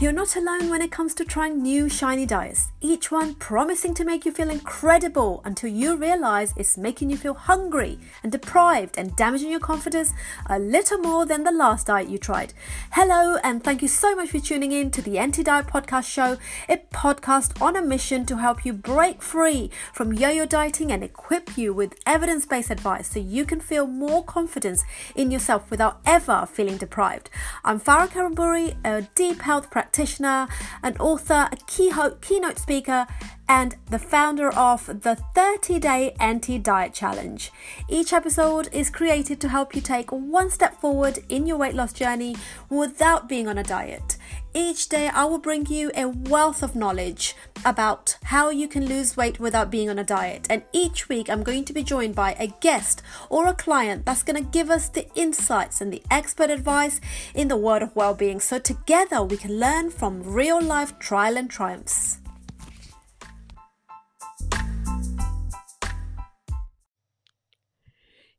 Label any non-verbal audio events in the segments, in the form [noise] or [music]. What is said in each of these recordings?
You're not alone when it comes to trying new shiny diets, each one promising to make you feel incredible until you realize it's making you feel hungry and deprived and damaging your confidence a little more than the last diet you tried. Hello, and thank you so much for tuning in to the Anti Diet Podcast Show, a podcast on a mission to help you break free from yo yo dieting and equip you with evidence based advice so you can feel more confidence in yourself without ever feeling deprived. I'm Farah Kariamburi, a deep health practitioner practitioner, an author, a keynote speaker, and the founder of the 30 Day Anti Diet Challenge. Each episode is created to help you take one step forward in your weight loss journey without being on a diet. Each day, I will bring you a wealth of knowledge about how you can lose weight without being on a diet. And each week, I'm going to be joined by a guest or a client that's going to give us the insights and the expert advice in the world of well being. So, together, we can learn from real life trial and triumphs.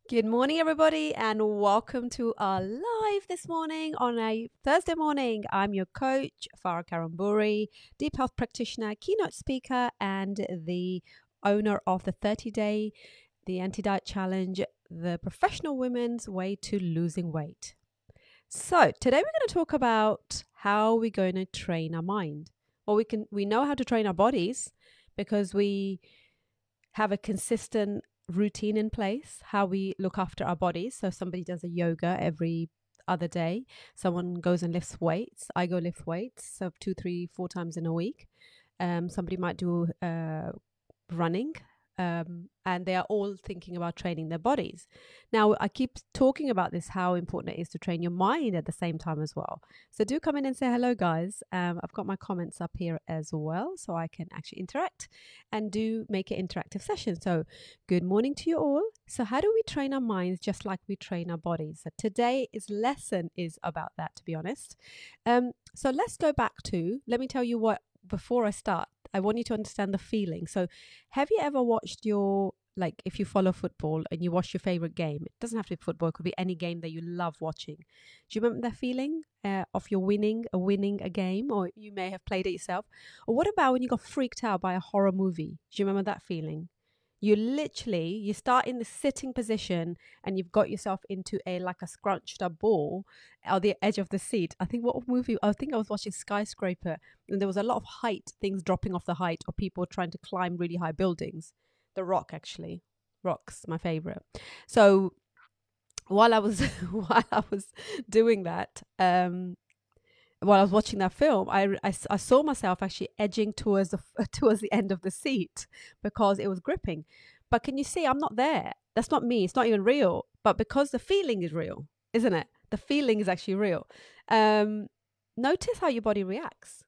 Good morning, everybody, and welcome to our live this morning on a Thursday morning. I'm your coach, Farah Kariamburi, deep health practitioner, keynote speaker, and the owner of the 30 day, the anti diet challenge, the professional women's way to losing weight. So, today we're going to talk about how we're going to train our mind. Well, we can we know how to train our bodies because we have a consistent routine in place, how we look after our bodies. So somebody does a yoga every other day. Someone goes and lifts weights. I go lift weights, so two, three, four times in a week. Um, somebody might do uh, running um, and they are all thinking about training their bodies. Now, I keep talking about this how important it is to train your mind at the same time as well. So, do come in and say hello, guys. Um, I've got my comments up here as well, so I can actually interact and do make an interactive session. So, good morning to you all. So, how do we train our minds just like we train our bodies? So, today's lesson is about that, to be honest. Um, so, let's go back to, let me tell you what before I start, I want you to understand the feeling. So, have you ever watched your like if you follow football and you watch your favorite game? It doesn't have to be football; it could be any game that you love watching. Do you remember that feeling uh, of your winning, a winning a game, or you may have played it yourself? Or what about when you got freaked out by a horror movie? Do you remember that feeling? You literally you start in the sitting position and you've got yourself into a like a scrunched up ball on the edge of the seat. I think what movie i think i was watching skyscraper and there was a lot of height things dropping off the height or people trying to climb really high buildings. The rock actually. Rocks my favorite. So while i was [laughs] while i was doing that um while I was watching that film, I, I, I, saw myself actually edging towards the [laughs] towards the end of the seat because it was gripping. But can you see? I'm not there. That's not me. It's not even real. But because the feeling is real, isn't it? The feeling is actually real. Um, notice how your body reacts.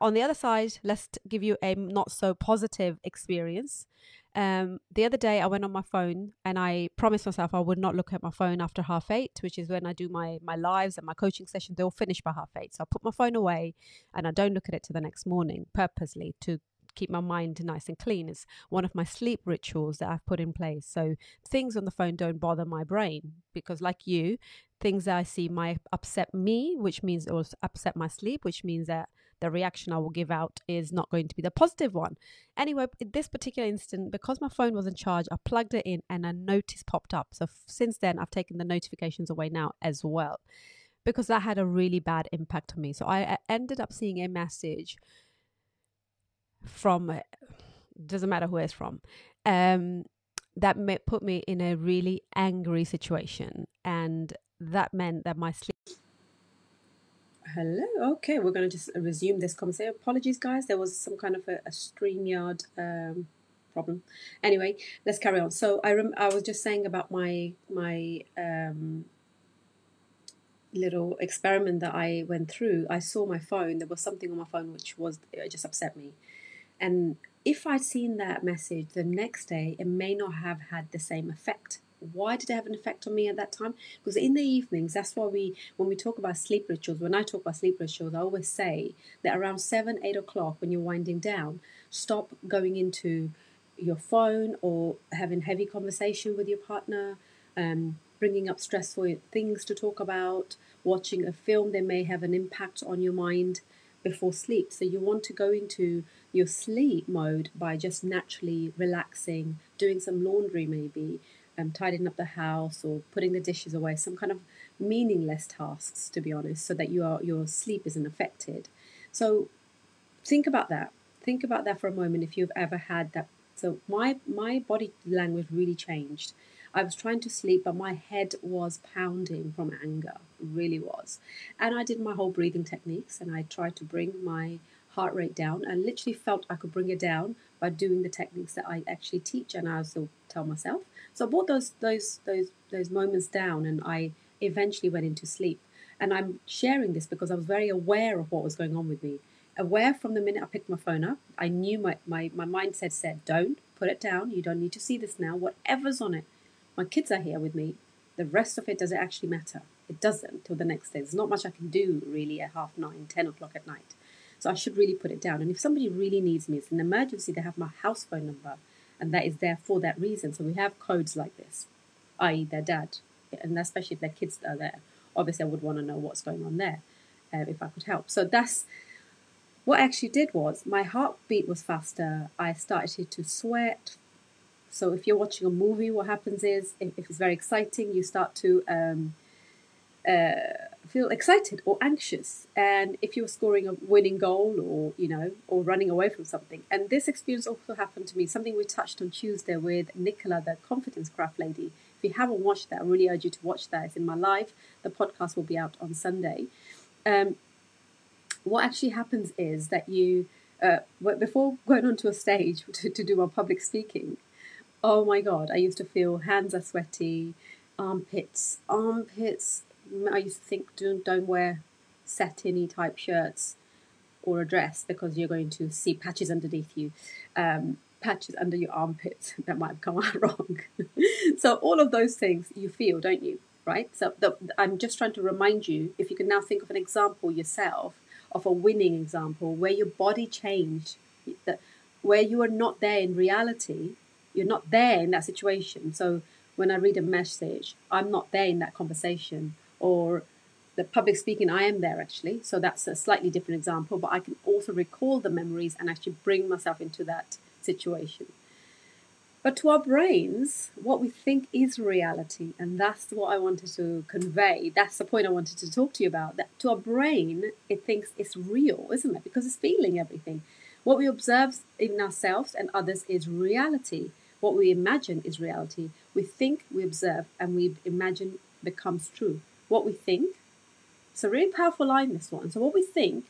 On the other side, let's give you a not so positive experience. Um, the other day, I went on my phone and I promised myself I would not look at my phone after half eight, which is when I do my my lives and my coaching sessions. They all finish by half eight, so I put my phone away and I don't look at it till the next morning purposely to keep my mind nice and clean. It's one of my sleep rituals that I've put in place. So things on the phone don't bother my brain because, like you, things that I see might upset me, which means it will upset my sleep, which means that the reaction I will give out is not going to be the positive one. Anyway, in this particular instant, because my phone was in charge, I plugged it in and a notice popped up. So since then, I've taken the notifications away now as well because that had a really bad impact on me. So I, ended up seeing a message from, doesn't matter who it's from, um, that put me in a really angry situation. And that meant that my sleep Hello. Okay, we're going to just resume this conversation. Apologies, guys. There was some kind of a, a StreamYard um, problem. Anyway, let's carry on. So I rem- I was just saying about my my um, little experiment that I went through. I saw my phone. There was something on my phone which was just upset me, and if I'd seen that message the next day, it may not have had the same effect why did it have an effect on me at that time? Because in the evenings, that's why we, when we talk about sleep rituals, when I talk about sleep rituals, I always say that around seven, eight o'clock when you're winding down, stop going into your phone or having heavy conversation with your partner. Um, bringing up stressful things to talk about, watching a film that may have an impact on your mind before sleep. So you want to go into your sleep mode by just naturally relaxing, doing some laundry maybe, um, tidying up the house or putting the dishes away, some kind of meaningless tasks to be honest, so that you are, your sleep isn't affected. So think about that. Think about that for a moment if you've ever had that. So my my body language really changed I was trying to sleep, but my head was pounding from anger, really was. And I did my whole breathing techniques and I tried to bring my heart rate down and literally felt I could bring it down by doing the techniques that I actually teach and I also tell myself. So I brought those those those those moments down and I eventually went into sleep. And I'm sharing this because I was very aware of what was going on with me. Aware from the minute I picked my phone up, I knew my, my, my mindset said, Don't put it down. You don't need to see this now. Whatever's on it, my kids are here with me. The rest of it does it actually matter? It doesn't till the next day. There's not much I can do really at half nine, ten o'clock at night. So I should really put it down. And if somebody really needs me, it's an emergency, they have my house phone number, and that is there for that reason. So we have codes like this, i.e., their dad, and especially if their kids are there. Obviously, I would want to know what's going on there uh, if I could help. So that's what I actually did was my heartbeat was faster. I started to sweat, so if you're watching a movie, what happens is if, if it's very exciting, you start to um, uh, feel excited or anxious. And if you're scoring a winning goal or you know or running away from something, and this experience also happened to me. Something we touched on Tuesday with Nicola, the confidence craft lady. If you haven't watched that, I really urge you to watch that. It's in my live. The podcast will be out on Sunday. Um, what actually happens is that you, uh, before going onto a stage [laughs] to, to do our public speaking, Oh my god, I used to feel hands are sweaty, armpits, armpits. I used to think don't don't wear satiny type shirts or a dress because you're going to see patches underneath you, um, patches under your armpits. [laughs] That might have come [laughs] out wrong. [laughs] so all of those things you feel, don't you? Right. So the, I'm just trying to remind you. If you can now think of an example yourself of a winning example where your body changed, that where you are not there in reality you're not there in that situation. So when I read a message, I'm not there in that conversation. Or the public speaking, I am there actually. So that's a slightly different example, but I can also recall the memories and actually bring myself into that situation. But to our brains, what we think is reality, and that's what I wanted to convey. That's the point I wanted to talk to you about. That to our brain, it thinks it's real, isn't it? Because it's feeling everything. What we observe in ourselves and others is reality. What we imagine is reality. We think, we observe, and we imagine becomes true. What we think, it's a really powerful line, this one. So, what we think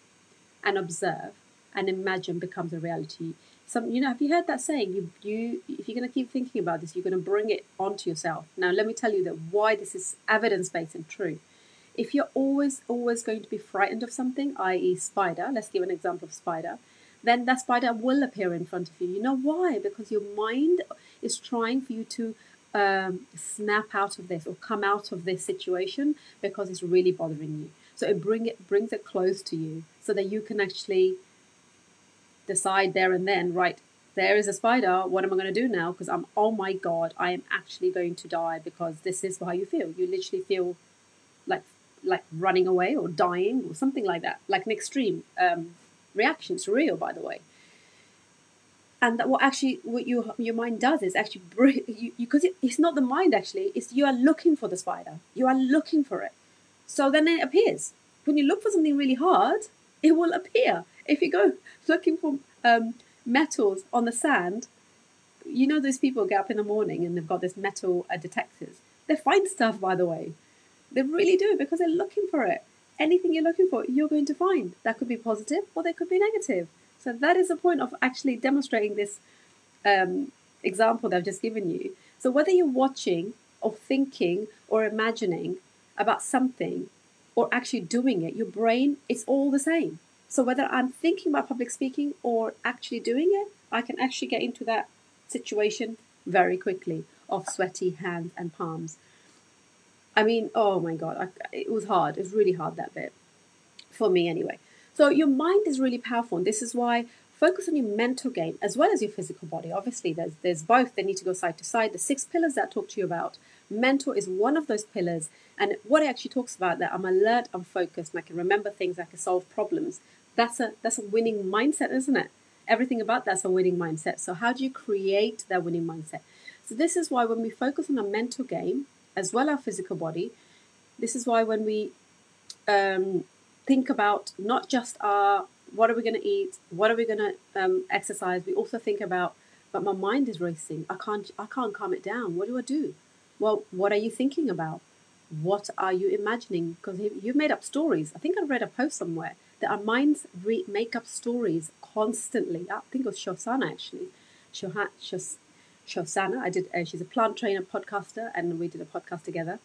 and observe and imagine becomes a reality. Some, you know, have you heard that saying? You, you, if you're going to keep thinking about this, you're going to bring it onto yourself. Now, let me tell you that why this is evidence based and true. If you're always, always going to be frightened of something, i.e., spider, let's give an example of spider, then that spider will appear in front of you. You know why? Because your mind is trying for you to um, snap out of this or come out of this situation because it's really bothering you. So it bring it brings it close to you so that you can actually decide there and then, right? There is a spider. What am I going to do now? Because I'm, oh my god, I am actually going to die because this is how you feel. You literally feel like like running away or dying or something like that, like an extreme um, reaction. It's real, by the way and what actually what your your mind does is actually bring you because it, it's not the mind actually it's you are looking for the spider. You are looking for it. So then it appears. When you look for something really hard it will appear. If you go [laughs] looking for um, metals on the sand you know those people get up in the morning and they've got this metal uh, detectors. They find stuff by the way. They really do because they're looking for it. Anything you're looking for you're going to find. That could be positive or they could be negative so that is the point of actually demonstrating this um, example that I've just given you. So whether you're watching or thinking or imagining about something or actually doing it, your brain is all the same. So whether I'm thinking about public speaking or actually doing it, I can actually get into that situation very quickly of sweaty hands and palms. I mean, oh my god, I, it was hard. It was really hard that bit for me anyway. So your mind is really powerful, and this is why focus on your mental game as well as your physical body. Obviously, there's there's both. They need to go side to side. The six pillars that I talked to you about Mental is one of those pillars. And what it actually talks about that I'm alert, I'm focused, and I can remember things, I can solve problems. That's a that's a winning mindset, isn't it? Everything about that's a winning mindset. So how do you create that winning mindset? So this is why when we focus on our mental game as well our physical body, this is why when we um, think about not just our what are we going to eat, what are we going to um, exercise, we also think about but my mind is racing. I can't I can't calm it down. What do I do? Well, what are you thinking about? What are you imagining? Because you've made up stories. I think I read a post somewhere that our minds re- make up stories constantly. I think it was Shosana actually. Shoha, Shos, Shosana. I did. Uh, she's a plant trainer, podcaster, and we did a podcast together.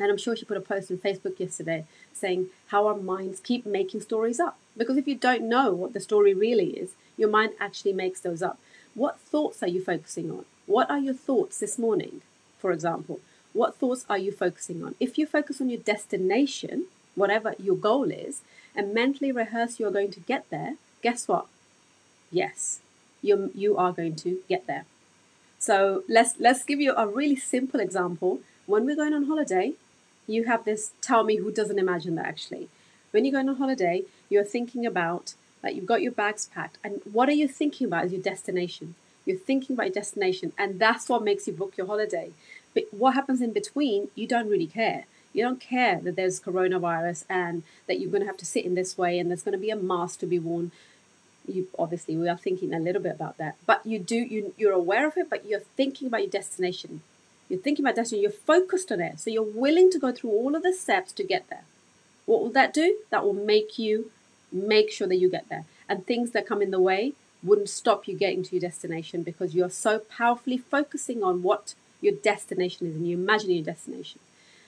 And I'm sure she put a post on Facebook yesterday saying how our minds keep making stories up. Because if you don't know what the story really is, your mind actually makes those up. What thoughts are you focusing on? What are your thoughts this morning, for example? What thoughts are you focusing on? If you focus on your destination, whatever your goal is, and mentally rehearse you're going to get there, guess what? Yes, you you are going to get there. So let's let's give you a really simple example. When we're going on holiday, you have this tell me who doesn't imagine that actually. When you're going on holiday, you're thinking about like you've got your bags packed, and what are you thinking about as your destination? You're thinking about your destination, and that's what makes you book your holiday. But what happens in between, you don't really care. You don't care that there's coronavirus and that you're going to have to sit in this way and there's going to be a mask to be worn. You obviously we are thinking a little bit about that, but you do you you're aware of it, but you're thinking about your destination. You're thinking about destination. You're focused on it, so you're willing to go through all of the steps to get there. What will that do? That will make you make sure that you get there. And things that come in the way wouldn't stop you getting to your destination because you're so powerfully focusing on what your destination is and you imagine your destination.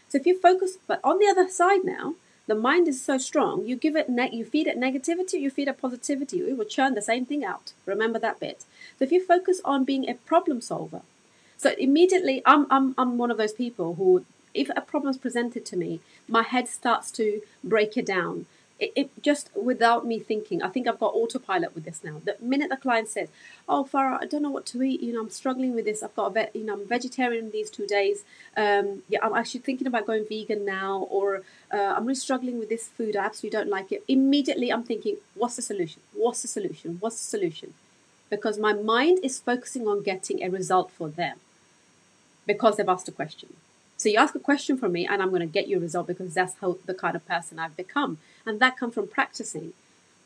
So if you focus, but on the other side now, the mind is so strong, you give it, ne- you feed it negativity, you feed it positivity, it will churn the same thing out. Remember that bit. So if you focus on being a problem solver, so immediately, I'm, I'm, I'm one of those people who, if a problem is presented to me, my head starts to break it down it, it, just without me thinking, I think I've got autopilot with this now. The minute the client says, "Oh, Farah, I don't know what to eat. You know, I'm struggling with this. I've got a vet. You know, I'm vegetarian these two days. Um, yeah, I'm actually thinking about going vegan now, or uh, I'm really struggling with this food. I absolutely don't like it." Immediately, I'm thinking, "What's the solution? What's the solution? What's the solution?" Because my mind is focusing on getting a result for them because they've asked a question. So you ask a question from me, and I'm going to get you a result because that's how the kind of person I've become, and that comes from practicing.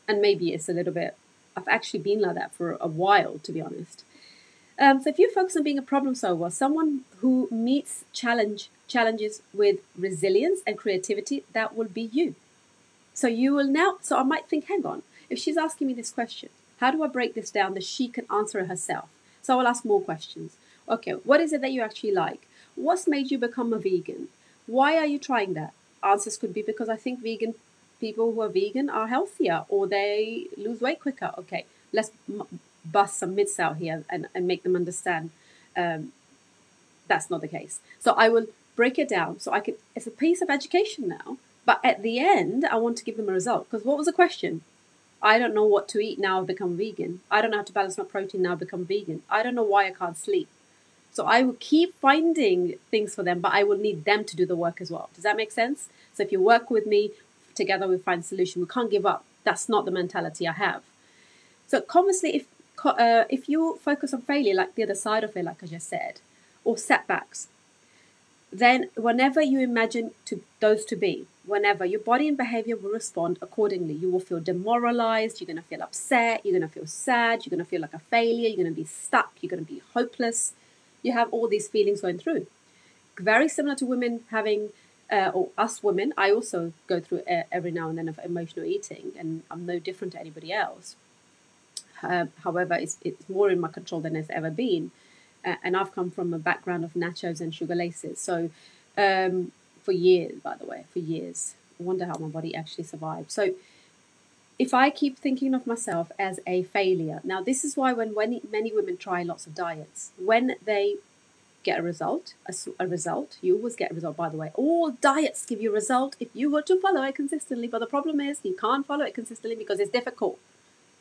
And maybe it's a little bit. I've actually been like that for a while, to be honest. Um, so if you focus on being a problem solver, someone who meets challenge challenges with resilience and creativity, that will be you. So you will now. So I might think, hang on, if she's asking me this question, how do I break this down that she can answer it herself? So I will ask more questions. Okay, what is it that you actually like? What's made you become a vegan? Why are you trying that? Answers could be because I think vegan people who are vegan are healthier or they lose weight quicker. Okay, let's bust some myths out here and, and make them understand um, that's not the case. So I will break it down. So I could, it's a piece of education now, but at the end, I want to give them a result. Because what was the question? I don't know what to eat now I've become vegan. I don't know how to balance my protein now I've become vegan. I don't know why I can't sleep. So I will keep finding things for them, but I will need them to do the work as well. Does that make sense? So if you work with me, together we find a solution. We can't give up. That's not the mentality I have. So conversely, if uh, if you focus on failure, like the other side of it, like I just said, or setbacks, then whenever you imagine to those to be, whenever your body and behavior will respond accordingly, you will feel demoralized. You're going to feel upset. You're going to feel sad. You're going to feel like a failure. You're going to be stuck. You're going to be hopeless you have all these feelings going through. Very similar to women having, uh, or us women, I also go through every now and then of emotional eating, and I'm no different to anybody else. Uh, however, it's, it's more in my control than it's ever been. And I've come from a background of nachos and sugar laces. So, um, for years, by the way, for years. I wonder how my body actually survived. So, if I keep thinking of myself as a failure, now this is why when, when many women try lots of diets, when they get a result, a, a, result, you always get a result. By the way, all diets give you a result if you were to follow it consistently. But the problem is you can't follow it consistently because it's difficult.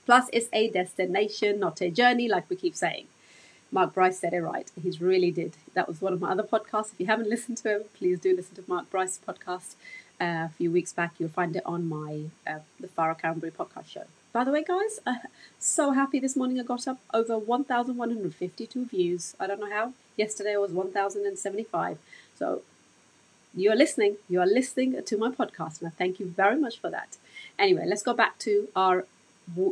Plus, it's a destination, not a journey, like we keep saying. Mark Bryce said it right. He's really did. That was one of my other podcasts. If you haven't [laughs] listened to him, please do listen to Mark Bryce's podcast. Uh, a few weeks back, you'll find it on my uh, the Farah Kariamburi podcast show. By the way, guys, [laughs] so happy this morning I got up over 1,152 views. I don't know how. Yesterday was 1,075. So you are listening. You are listening to my podcast, and I thank you very much for that. Anyway, let's go back to our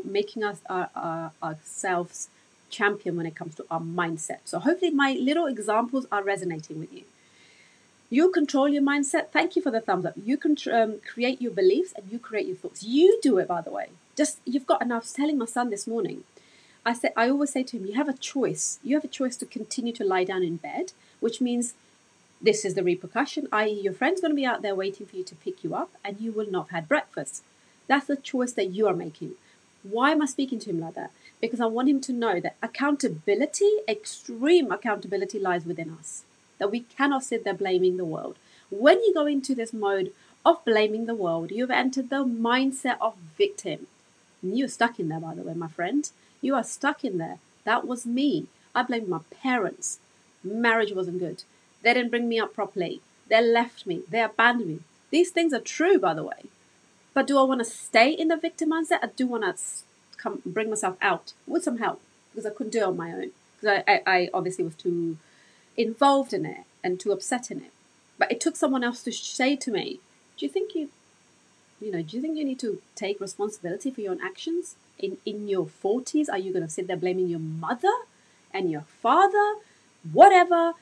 making us our, our, ourselves champion when it comes to our mindset. So hopefully my little examples are resonating with you. You control your mindset. Thank you for the thumbs up. You can um, create your beliefs and you create your thoughts. You do it, by the way. Just you've got. And I was telling my son this morning. I said I always say to him, you have a choice. You have a choice to continue to lie down in bed, which means this is the repercussion. I.e., your friend's going to be out there waiting for you to pick you up, and you will not have had breakfast. That's the choice that you are making. Why am I speaking to him like that? Because I want him to know that accountability, extreme accountability, lies within us. That we cannot sit there blaming the world. When you go into this mode of blaming the world, you've entered the mindset of victim. You're stuck in there, by the way, my friend. You are stuck in there. That was me. I blamed my parents. Marriage wasn't good. They didn't bring me up properly. They left me. They abandoned me. These things are true, by the way. But do I want to stay in the victim mindset? I do want to come bring myself out with some help because I couldn't do it on my own because I, I, I obviously was too involved in it and too upset in it. But it took someone else to say to me, "Do you think you, you know, do you think you need to take responsibility for your own actions in in your forties? Are you going to sit there blaming your mother and your father, whatever?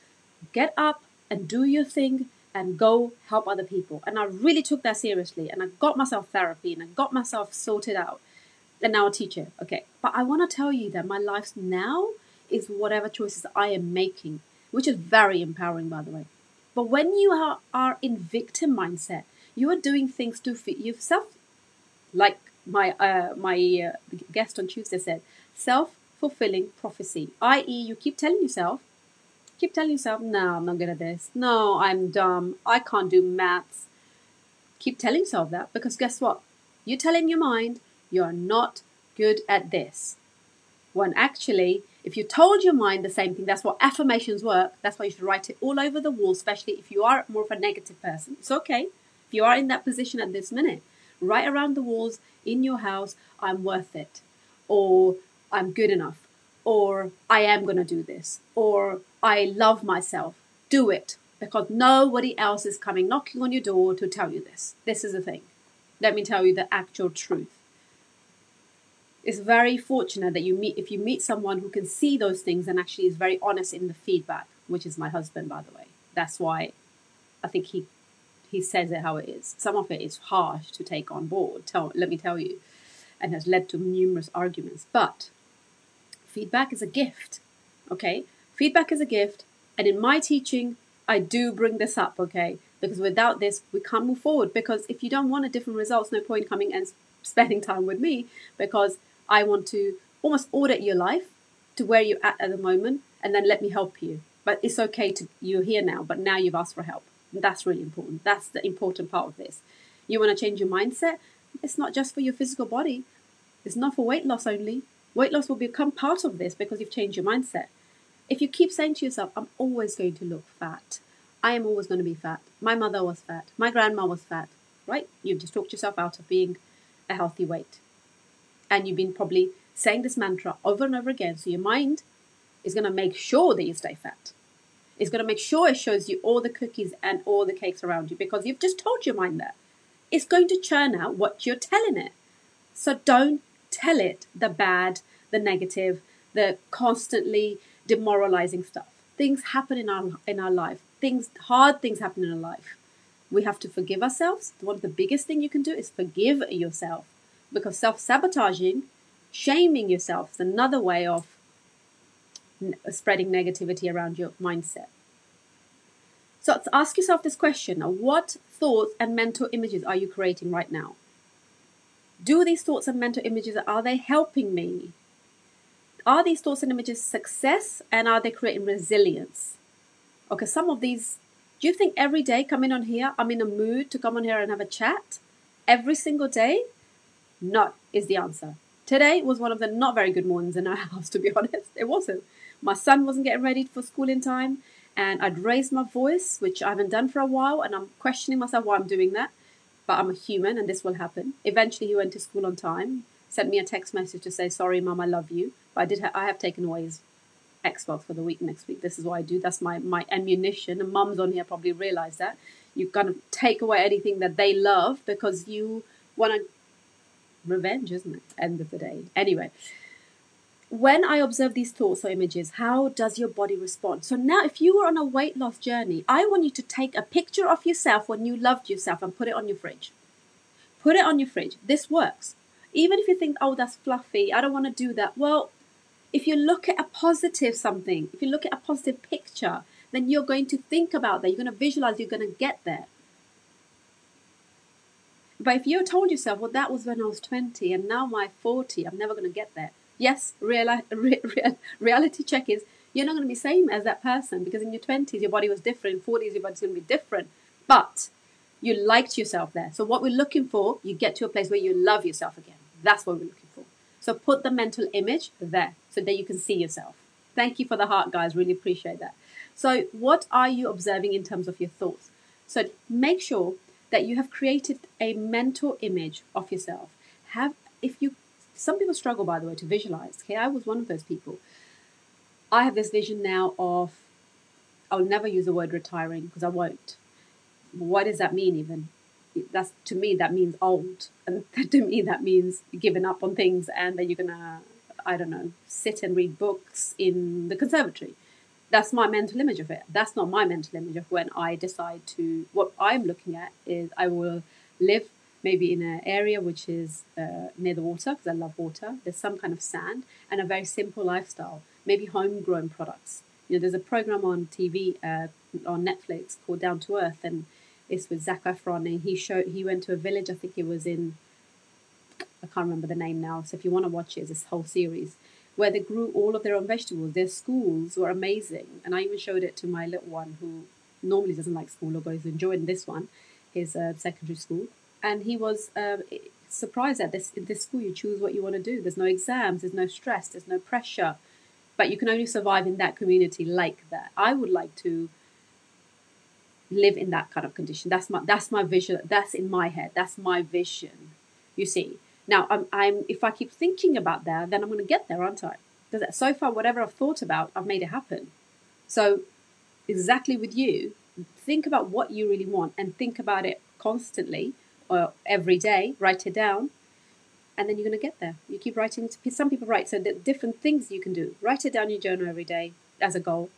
Get up and do your thing." and go help other people. And I really took that seriously and I got myself therapy and I got myself sorted out. And now a teacher. Okay. But I want to tell you that my life now is whatever choices I am making, which is very empowering, by the way. But when you are, are in victim mindset, you are doing things to fit yourself, like my uh, my uh, guest on Tuesday said, self fulfilling prophecy, i.e., you keep telling yourself keep telling yourself, no, I'm not good at this. No, I'm dumb. I can't do maths. Keep telling yourself that because guess what? You tell in your mind you're not good at this. When actually, if you told your mind the same thing, that's what affirmations work. That's why you should write it all over the wall, especially if you are more of a negative person. It's okay. If you are in that position at this minute, write around the walls in your house, I'm worth it, or I'm good enough, or I am going to do this, or I love myself. Do it because nobody else is coming knocking on your door to tell you this. This is the thing. Let me tell you the actual truth. It's very fortunate that you meet if you meet someone who can see those things and actually is very honest in the feedback, which is my husband, by the way. That's why I think he he says it how it is. Some of it is harsh to take on board. Tell, let me tell you, and has led to numerous arguments. But feedback is a gift. Okay, Feedback is a gift, and in my teaching, I do bring this up, okay? Because without this, we can't move forward. Because if you don't want a different results, no point coming and spending time with me because I want to almost audit your life to where you're at at the moment and then let me help you. But it's okay to you're here now, but now you've asked for help. And That's really important. That's the important part of this. You want to change your mindset? It's not just for your physical body. It's not for weight loss only. Weight loss will become part of this because you've changed your mindset. If you keep saying to yourself, I'm always going to look fat, I am always going to be fat, my mother was fat, my grandma was fat, right? You've just talked yourself out of being a healthy weight. And you've been probably saying this mantra over and over again. So your mind is going to make sure that you stay fat. It's going to make sure it shows you all the cookies and all the cakes around you because you've just told your mind that. It's going to churn out what you're telling it. So don't tell it the bad, the negative, the constantly demoralizing stuff. Things happen in our in our life. Things hard things happen in our life. We have to forgive ourselves. One of the biggest thing you can do is forgive yourself because self-sabotaging, shaming yourself is another way of spreading negativity around your mindset. So ask yourself this question what thoughts and mental images are you creating right now? Do these thoughts and mental images are they helping me are these thoughts and images success and are they creating resilience? Okay, some of these, do you think every day coming on here, I'm in a mood to come on here and have a chat? Every single day? No, is the answer. Today was one of the not very good mornings in our [laughs] house, to be honest. It wasn't. my son wasn't getting ready for school in time, and I'd raised my voice, which I haven't done for a while, and I'm questioning myself why I'm doing that. But I'm a human, and this will happen. Eventually, he went to school on time, sent me a text message to say, "Sorry, mum, I love you." But I did. Ha- I have taken away his Xbox for the week next week. This is what I do. That's my my ammunition. And mums on here probably realize that you kind of take away anything that they love because you want to revenge, isn't it? End of the day. Anyway, when I observe these thoughts or images, how does your body respond? So now, if you were on a weight loss journey, I want you to take a picture of yourself when you loved yourself and put it on your fridge. Put it on your fridge. This works. Even if you think, oh, that's fluffy, I don't want to do that. Well, if you look at a positive something, if you look at a positive picture, then you're going to think about that. You're going to visualize you're going to get there. But if you told yourself, well, that was when I was 20 and now I'm 40, I'm never going to get there. Yes, real, [laughs] real, reality check is you're not going to be the same as that person because in your 20s your body was different, in 40s your body's going to be different. But you liked yourself there. So what we're looking for, you get to a place where you love yourself again. That's what we're looking for. So put the mental image there so that you can see yourself. Thank you for the heart, guys. Really appreciate that. So, what are you observing in terms of your thoughts? So, make sure that you have created a mental image of yourself. Have, if you, some people struggle, by the way, to visualize. Okay, I was one of those people. I have this vision now of, I'll never use the word retiring because I won't. What does that mean, even? That's to me, that means old. And [laughs] to me, that means giving up on things and that you're to, I don't know, sit and read books in the conservatory that's my mental image of it. That's not my mental image of when I decide to. What I'm looking at is I will live maybe in an area which is uh, near the water because I love water. There's some kind of sand and a very simple lifestyle. Maybe homegrown products. You know, there's a program on TV uh, on Netflix called Down to Earth, and it's with Zac Efron. And he showed he went to a village. I think it was in. I can't remember the name now. So if you want to watch it, it's this whole series where they grew all of their own vegetables. Their schools were amazing. And I even showed it to my little one who normally doesn't like school goes and join this one, his uh, secondary school. And he was uh, surprised at this. In this school, you choose what you want to do. There's no exams, there's no stress, there's no pressure. But you can only survive in that community like that. I would like to live in that kind of condition. That's my that's my vision. That's in my head. That's my vision. You see, now, I'm, I'm if I keep thinking about that, then I'm going to get there, aren't I? Because so far, whatever I've thought about, I've made it happen. So, exactly with you, think about what you really want and think about it constantly or every day. Write it down, and then you're going to get there. You keep writing. Some people write so different things you can do. Write it down in your journal every day as a goal.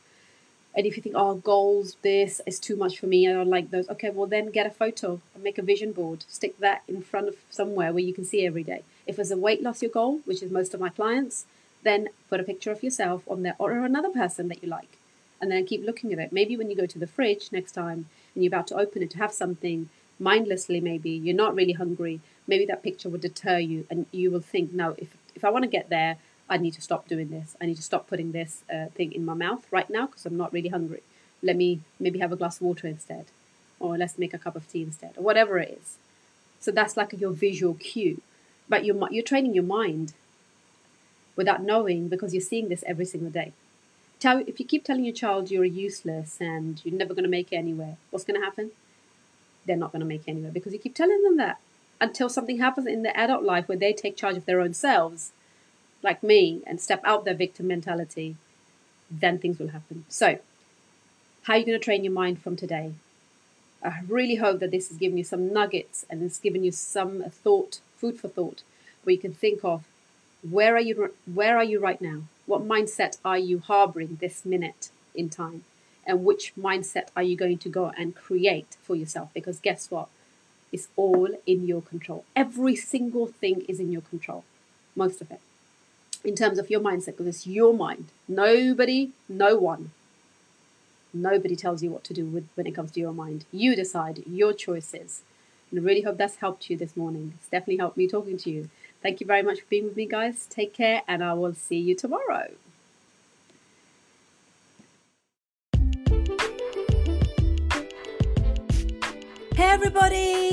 And if you think, oh, goals, this is too much for me, I don't like those. Okay, well, then get a photo and make a vision board. Stick that in front of somewhere where you can see every day. If it's a weight loss your goal, which is most of my clients, then put a picture of yourself on there or another person that you like. And then keep looking at it. Maybe when you go to the fridge next time and you're about to open it to have something mindlessly, maybe you're not really hungry, maybe that picture will deter you and you will think, no, if, if I want to get there, I need to stop doing this. I need to stop putting this uh, thing in my mouth right now because I'm not really hungry. Let me maybe have a glass of water instead, or let's make a cup of tea instead, or whatever it is. So that's like your visual cue. But you're, you're training your mind without knowing because you're seeing this every single day. Tell, if you keep telling your child you're useless and you're never going to make it anywhere, what's going to happen? They're not going to make it anywhere because you keep telling them that until something happens in their adult life where they take charge of their own selves like me and step out their victim mentality, then things will happen. So, how are you going to train your mind from today? I really hope that this has given you some nuggets and it's given you some thought, food for thought, where you can think of where are you where are you right now? What mindset are you harboring this minute in time? And which mindset are you going to go and create for yourself? Because guess what? It's all in your control. Every single thing is in your control. Most of it in terms of your mindset because it's your mind. Nobody, no one, nobody tells you what to do with, when it comes to your mind. You decide your choices. And I really hope that's helped you this morning. It's definitely helped me talking to you. Thank you very much for being with me, guys. Take care, and I will see you tomorrow. Hey, everybody!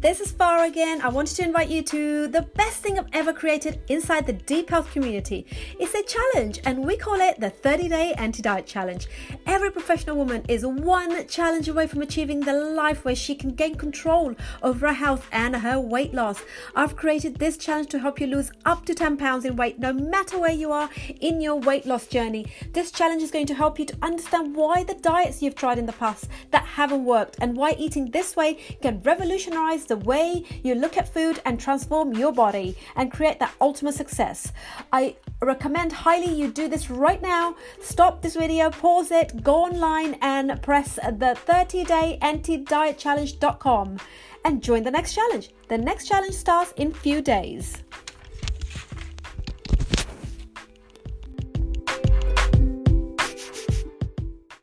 This is Farah again. I wanted to invite you to the best thing I've ever created inside the Deep Health community. It's a challenge, and we call it the 30 Day Anti Diet Challenge. Every professional woman is one challenge away from achieving the life where she can gain control over her health and her weight loss. I've created this challenge to help you lose up to 10 pounds in weight, no matter where you are in your weight loss journey. This challenge is going to help you to understand why the diets you've tried in the past that haven't worked and why eating this way can revolutionize the way you look at food and transform your body and create that ultimate success. I recommend highly you do this right now. Stop this video, pause it, go online and press the 30 day anti diet challenge.com and join the next challenge. The next challenge starts in few days.